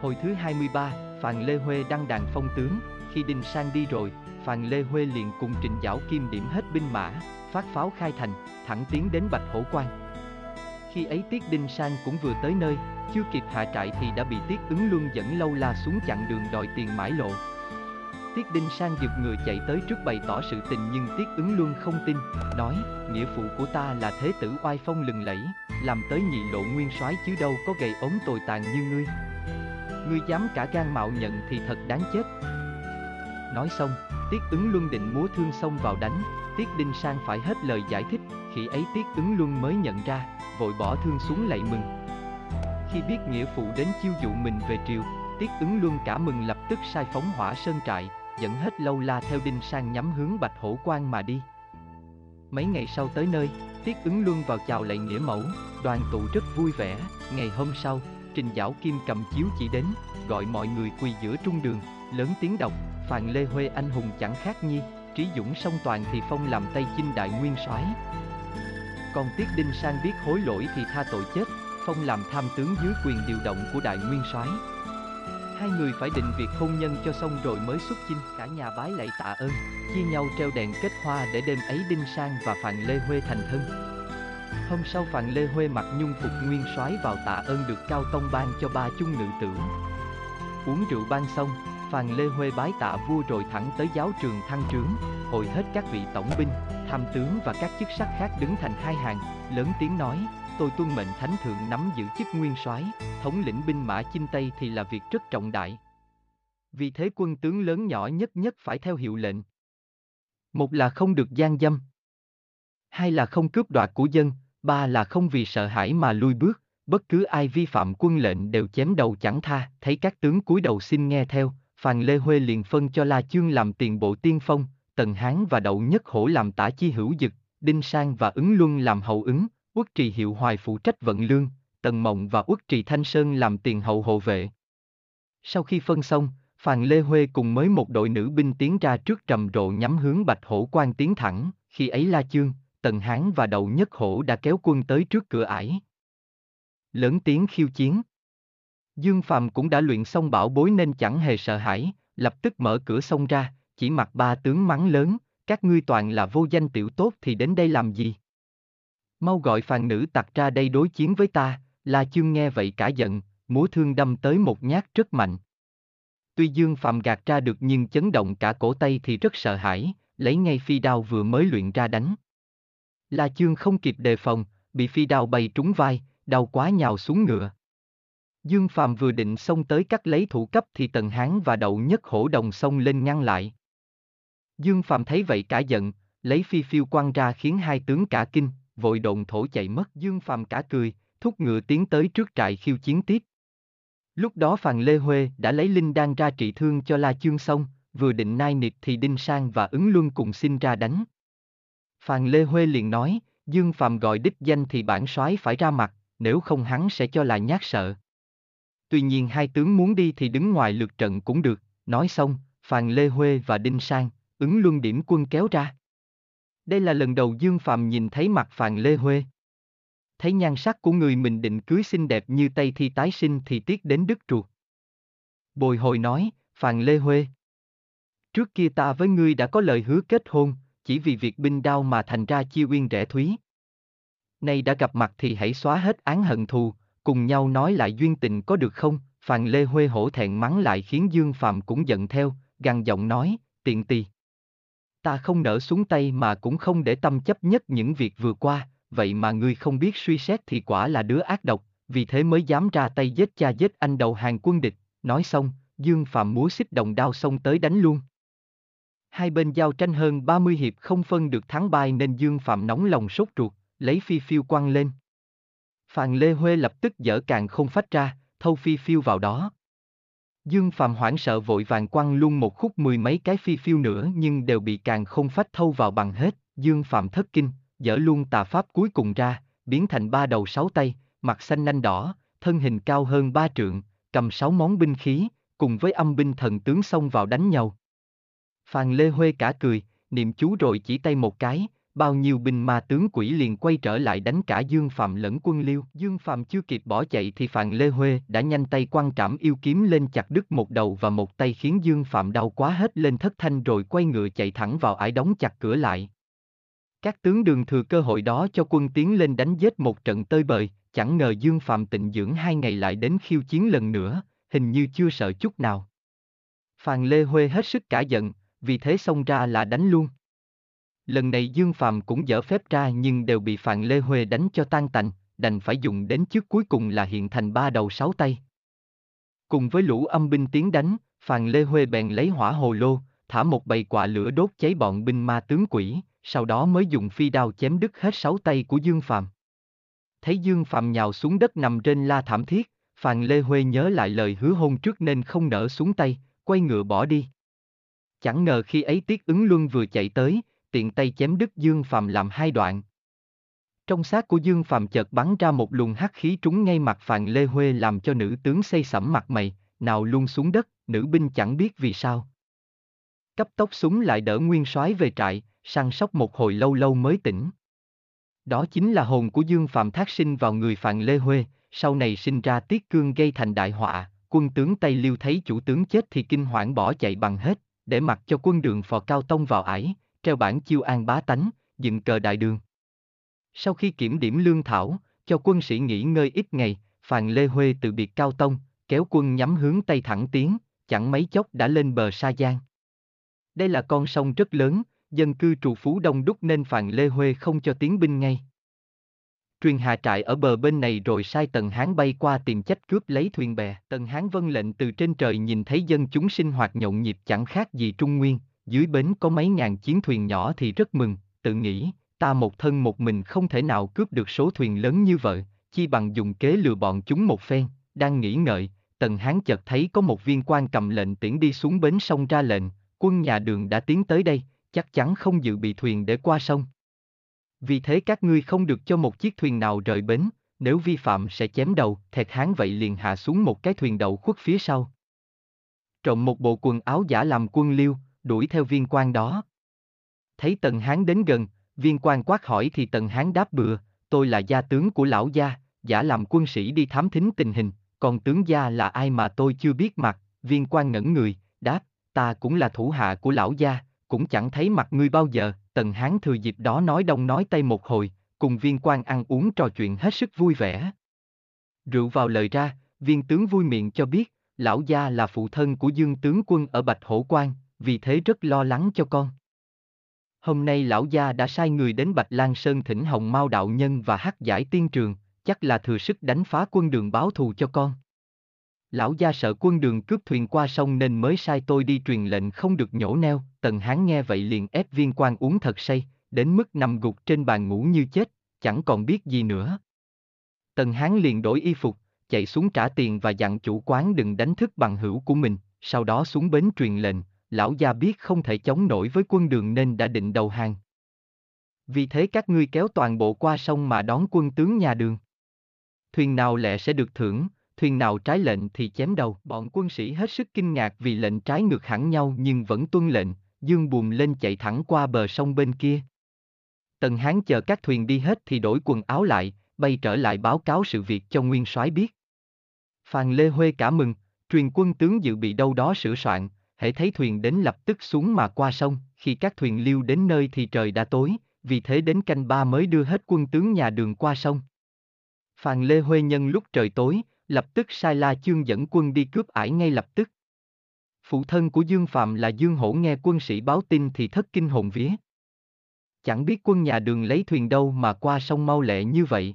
Hồi thứ 23, Phàn Lê Huê đăng đàn phong tướng, khi Đinh Sang đi rồi, Phàn Lê Huê liền cùng trịnh Giảo Kim điểm hết binh mã, phát pháo khai thành, thẳng tiến đến Bạch Hổ Quan. Khi ấy Tiết Đinh Sang cũng vừa tới nơi, chưa kịp hạ trại thì đã bị Tiết Ứng Luân dẫn lâu la xuống chặn đường đòi tiền mãi lộ. Tiết Đinh Sang giật người chạy tới trước bày tỏ sự tình nhưng Tiết Ứng Luân không tin, nói, nghĩa phụ của ta là thế tử oai phong lừng lẫy, làm tới nhị lộ nguyên soái chứ đâu có gầy ốm tồi tàn như ngươi. Ngươi dám cả gan mạo nhận thì thật đáng chết. Nói xong, Tiết ứng luân định múa thương xông vào đánh, Tiết Đinh Sang phải hết lời giải thích, khi ấy Tiết ứng luân mới nhận ra, vội bỏ thương xuống lạy mừng. Khi biết nghĩa phụ đến chiêu dụ mình về triều, Tiết ứng luân cả mừng lập tức sai phóng hỏa sơn trại, dẫn hết lâu la theo Đinh Sang nhắm hướng Bạch Hổ Quan mà đi. Mấy ngày sau tới nơi, Tiết ứng luân vào chào lạy nghĩa mẫu, đoàn tụ rất vui vẻ, ngày hôm sau, Trình Giảo Kim cầm chiếu chỉ đến, gọi mọi người quỳ giữa trung đường, lớn tiếng đọc, Phàn Lê Huê anh hùng chẳng khác nhi, trí dũng song toàn thì phong làm Tây Chinh đại nguyên soái. Còn Tiết Đinh Sang biết hối lỗi thì tha tội chết, phong làm tham tướng dưới quyền điều động của đại nguyên soái. Hai người phải định việc hôn nhân cho xong rồi mới xuất chinh, cả nhà bái lạy tạ ơn, chia nhau treo đèn kết hoa để đêm ấy Đinh Sang và Phàn Lê Huê thành thân. Hôm sau Phàn Lê Huê mặc nhung phục nguyên soái vào tạ ơn được Cao Tông ban cho ba chung nữ tử. Uống rượu ban xong, Phàn Lê Huê bái tạ vua rồi thẳng tới giáo trường thăng trướng, hội hết các vị tổng binh, tham tướng và các chức sắc khác đứng thành hai hàng, lớn tiếng nói, tôi tuân mệnh thánh thượng nắm giữ chức nguyên soái, thống lĩnh binh mã chinh Tây thì là việc rất trọng đại. Vì thế quân tướng lớn nhỏ nhất nhất phải theo hiệu lệnh. Một là không được gian dâm. Hai là không cướp đoạt của dân, ba là không vì sợ hãi mà lui bước, bất cứ ai vi phạm quân lệnh đều chém đầu chẳng tha, thấy các tướng cúi đầu xin nghe theo, Phàn Lê Huê liền phân cho La Chương làm tiền bộ tiên phong, Tần Hán và Đậu Nhất Hổ làm tả chi hữu dực, Đinh Sang và Ứng Luân làm hậu ứng, Uất Trì Hiệu Hoài phụ trách vận lương, Tần Mộng và Uất Trì Thanh Sơn làm tiền hậu hộ vệ. Sau khi phân xong, Phàn Lê Huê cùng mới một đội nữ binh tiến ra trước trầm rộ nhắm hướng Bạch Hổ quan tiến thẳng, khi ấy La Chương, Tần Hán và Đậu Nhất Hổ đã kéo quân tới trước cửa ải. Lớn tiếng khiêu chiến. Dương Phàm cũng đã luyện xong bảo bối nên chẳng hề sợ hãi, lập tức mở cửa xông ra, chỉ mặc ba tướng mắng lớn, các ngươi toàn là vô danh tiểu tốt thì đến đây làm gì? Mau gọi phàn nữ tặc ra đây đối chiến với ta, La Chương nghe vậy cả giận, múa thương đâm tới một nhát rất mạnh. Tuy Dương Phạm gạt ra được nhưng chấn động cả cổ tay thì rất sợ hãi, lấy ngay phi đao vừa mới luyện ra đánh. La Chương không kịp đề phòng, bị phi đao bay trúng vai, đau quá nhào xuống ngựa. Dương Phàm vừa định xông tới cắt lấy thủ cấp thì Tần Hán và Đậu Nhất Hổ đồng xông lên ngăn lại. Dương Phàm thấy vậy cả giận, lấy phi phiêu quăng ra khiến hai tướng cả kinh, vội độn thổ chạy mất. Dương Phàm cả cười, thúc ngựa tiến tới trước trại khiêu chiến tiếp. Lúc đó Phàn Lê Huê đã lấy linh đan ra trị thương cho La Chương xong, vừa định nai nịt thì Đinh Sang và ứng luân cùng xin ra đánh. Phàn Lê Huê liền nói, Dương Phàm gọi đích danh thì bản soái phải ra mặt, nếu không hắn sẽ cho là nhát sợ. Tuy nhiên hai tướng muốn đi thì đứng ngoài lượt trận cũng được, nói xong, Phàn Lê Huê và Đinh Sang, ứng luân điểm quân kéo ra. Đây là lần đầu Dương Phạm nhìn thấy mặt Phàn Lê Huê. Thấy nhan sắc của người mình định cưới xinh đẹp như Tây Thi tái sinh thì tiếc đến đứt ruột. Bồi hồi nói, Phàn Lê Huê. Trước kia ta với ngươi đã có lời hứa kết hôn, chỉ vì việc binh đao mà thành ra chia uyên rẻ thúy. Nay đã gặp mặt thì hãy xóa hết án hận thù, cùng nhau nói lại duyên tình có được không? Phàn Lê Huê hổ thẹn mắng lại khiến Dương Phạm cũng giận theo, gằn giọng nói, tiện tì. Ta không nỡ xuống tay mà cũng không để tâm chấp nhất những việc vừa qua, vậy mà ngươi không biết suy xét thì quả là đứa ác độc, vì thế mới dám ra tay giết cha giết anh đầu hàng quân địch. Nói xong, Dương Phạm múa xích đồng đao xông tới đánh luôn. Hai bên giao tranh hơn 30 hiệp không phân được thắng bại nên Dương Phạm nóng lòng sốt ruột, lấy phi phiêu quăng lên. Phàn Lê Huê lập tức dở càng không phát ra, thâu phi phiêu vào đó. Dương phạm hoảng sợ vội vàng quăng luôn một khúc mười mấy cái phi phiêu nữa nhưng đều bị càng không phách thâu vào bằng hết. Dương phạm thất kinh, dở luôn tà pháp cuối cùng ra, biến thành ba đầu sáu tay, mặt xanh nanh đỏ, thân hình cao hơn ba trượng, cầm sáu món binh khí, cùng với âm binh thần tướng xông vào đánh nhau. Phàn Lê Huê cả cười, niệm chú rồi chỉ tay một cái, bao nhiêu binh ma tướng quỷ liền quay trở lại đánh cả Dương Phạm lẫn quân Liêu. Dương Phạm chưa kịp bỏ chạy thì Phàn Lê Huê đã nhanh tay quăng trảm yêu kiếm lên chặt đứt một đầu và một tay khiến Dương Phạm đau quá hết lên thất thanh rồi quay ngựa chạy thẳng vào ải đóng chặt cửa lại. Các tướng đường thừa cơ hội đó cho quân tiến lên đánh giết một trận tơi bời, chẳng ngờ Dương Phạm tịnh dưỡng hai ngày lại đến khiêu chiến lần nữa, hình như chưa sợ chút nào. Phàn Lê Huê hết sức cả giận, vì thế xông ra là đánh luôn. Lần này Dương Phạm cũng dở phép ra nhưng đều bị Phàn Lê Huê đánh cho tan tành, đành phải dùng đến trước cuối cùng là hiện thành ba đầu sáu tay. Cùng với lũ âm binh tiến đánh, Phàn Lê Huê bèn lấy hỏa hồ lô, thả một bầy quả lửa đốt cháy bọn binh ma tướng quỷ, sau đó mới dùng phi đao chém đứt hết sáu tay của Dương Phạm. Thấy Dương Phạm nhào xuống đất nằm trên la thảm thiết, Phàn Lê Huê nhớ lại lời hứa hôn trước nên không nở xuống tay, quay ngựa bỏ đi. Chẳng ngờ khi ấy Tiết ứng luân vừa chạy tới, tiện tay chém đứt Dương Phạm làm hai đoạn. Trong xác của Dương Phạm chợt bắn ra một luồng hắc khí trúng ngay mặt Phàn Lê Huê làm cho nữ tướng xây sẩm mặt mày, nào luôn xuống đất, nữ binh chẳng biết vì sao. Cấp tốc súng lại đỡ nguyên soái về trại, săn sóc một hồi lâu lâu mới tỉnh. Đó chính là hồn của Dương Phạm thác sinh vào người Phàn Lê Huê, sau này sinh ra tiết cương gây thành đại họa, quân tướng Tây Liêu thấy chủ tướng chết thì kinh hoảng bỏ chạy bằng hết, để mặc cho quân đường phò cao tông vào ải, treo bản chiêu an bá tánh, dựng cờ đại đường. Sau khi kiểm điểm lương thảo, cho quân sĩ nghỉ ngơi ít ngày, Phàn Lê Huê từ biệt Cao Tông, kéo quân nhắm hướng Tây thẳng tiến, chẳng mấy chốc đã lên bờ Sa Giang. Đây là con sông rất lớn, dân cư trù phú đông đúc nên Phàn Lê Huê không cho tiến binh ngay. Truyền hạ trại ở bờ bên này rồi sai Tần Hán bay qua tìm cách cướp lấy thuyền bè. Tần Hán vân lệnh từ trên trời nhìn thấy dân chúng sinh hoạt nhộn nhịp chẳng khác gì Trung Nguyên, dưới bến có mấy ngàn chiến thuyền nhỏ thì rất mừng, tự nghĩ, ta một thân một mình không thể nào cướp được số thuyền lớn như vậy, chi bằng dùng kế lừa bọn chúng một phen, đang nghĩ ngợi, Tần Hán chợt thấy có một viên quan cầm lệnh tiễn đi xuống bến sông ra lệnh, quân nhà đường đã tiến tới đây, chắc chắn không dự bị thuyền để qua sông. Vì thế các ngươi không được cho một chiếc thuyền nào rời bến, nếu vi phạm sẽ chém đầu, thẹt hán vậy liền hạ xuống một cái thuyền đậu khuất phía sau. Trộm một bộ quần áo giả làm quân liêu, đuổi theo viên quan đó. Thấy Tần Hán đến gần, viên quan quát hỏi thì Tần Hán đáp bừa, tôi là gia tướng của lão gia, giả làm quân sĩ đi thám thính tình hình, còn tướng gia là ai mà tôi chưa biết mặt, viên quan ngẩn người, đáp, ta cũng là thủ hạ của lão gia, cũng chẳng thấy mặt ngươi bao giờ, Tần Hán thừa dịp đó nói đông nói tây một hồi, cùng viên quan ăn uống trò chuyện hết sức vui vẻ. Rượu vào lời ra, viên tướng vui miệng cho biết, lão gia là phụ thân của dương tướng quân ở Bạch Hổ Quan, vì thế rất lo lắng cho con. Hôm nay lão gia đã sai người đến Bạch Lan Sơn thỉnh Hồng Mao đạo nhân và hắc giải tiên trường, chắc là thừa sức đánh phá quân đường báo thù cho con. Lão gia sợ quân đường cướp thuyền qua sông nên mới sai tôi đi truyền lệnh không được nhổ neo, tần hán nghe vậy liền ép viên quan uống thật say, đến mức nằm gục trên bàn ngủ như chết, chẳng còn biết gì nữa. Tần hán liền đổi y phục, chạy xuống trả tiền và dặn chủ quán đừng đánh thức bằng hữu của mình, sau đó xuống bến truyền lệnh, lão gia biết không thể chống nổi với quân đường nên đã định đầu hàng. Vì thế các ngươi kéo toàn bộ qua sông mà đón quân tướng nhà đường. Thuyền nào lẹ sẽ được thưởng, thuyền nào trái lệnh thì chém đầu. Bọn quân sĩ hết sức kinh ngạc vì lệnh trái ngược hẳn nhau nhưng vẫn tuân lệnh, dương buồm lên chạy thẳng qua bờ sông bên kia. Tần Hán chờ các thuyền đi hết thì đổi quần áo lại, bay trở lại báo cáo sự việc cho nguyên soái biết. Phàn Lê Huê cả mừng, truyền quân tướng dự bị đâu đó sửa soạn, Hễ thấy thuyền đến lập tức xuống mà qua sông, khi các thuyền lưu đến nơi thì trời đã tối, vì thế đến canh ba mới đưa hết quân tướng nhà đường qua sông. Phàn Lê Huê nhân lúc trời tối, lập tức sai La Chương dẫn quân đi cướp ải ngay lập tức. Phụ thân của Dương Phạm là Dương Hổ nghe quân sĩ báo tin thì thất kinh hồn vía. Chẳng biết quân nhà đường lấy thuyền đâu mà qua sông mau lẹ như vậy.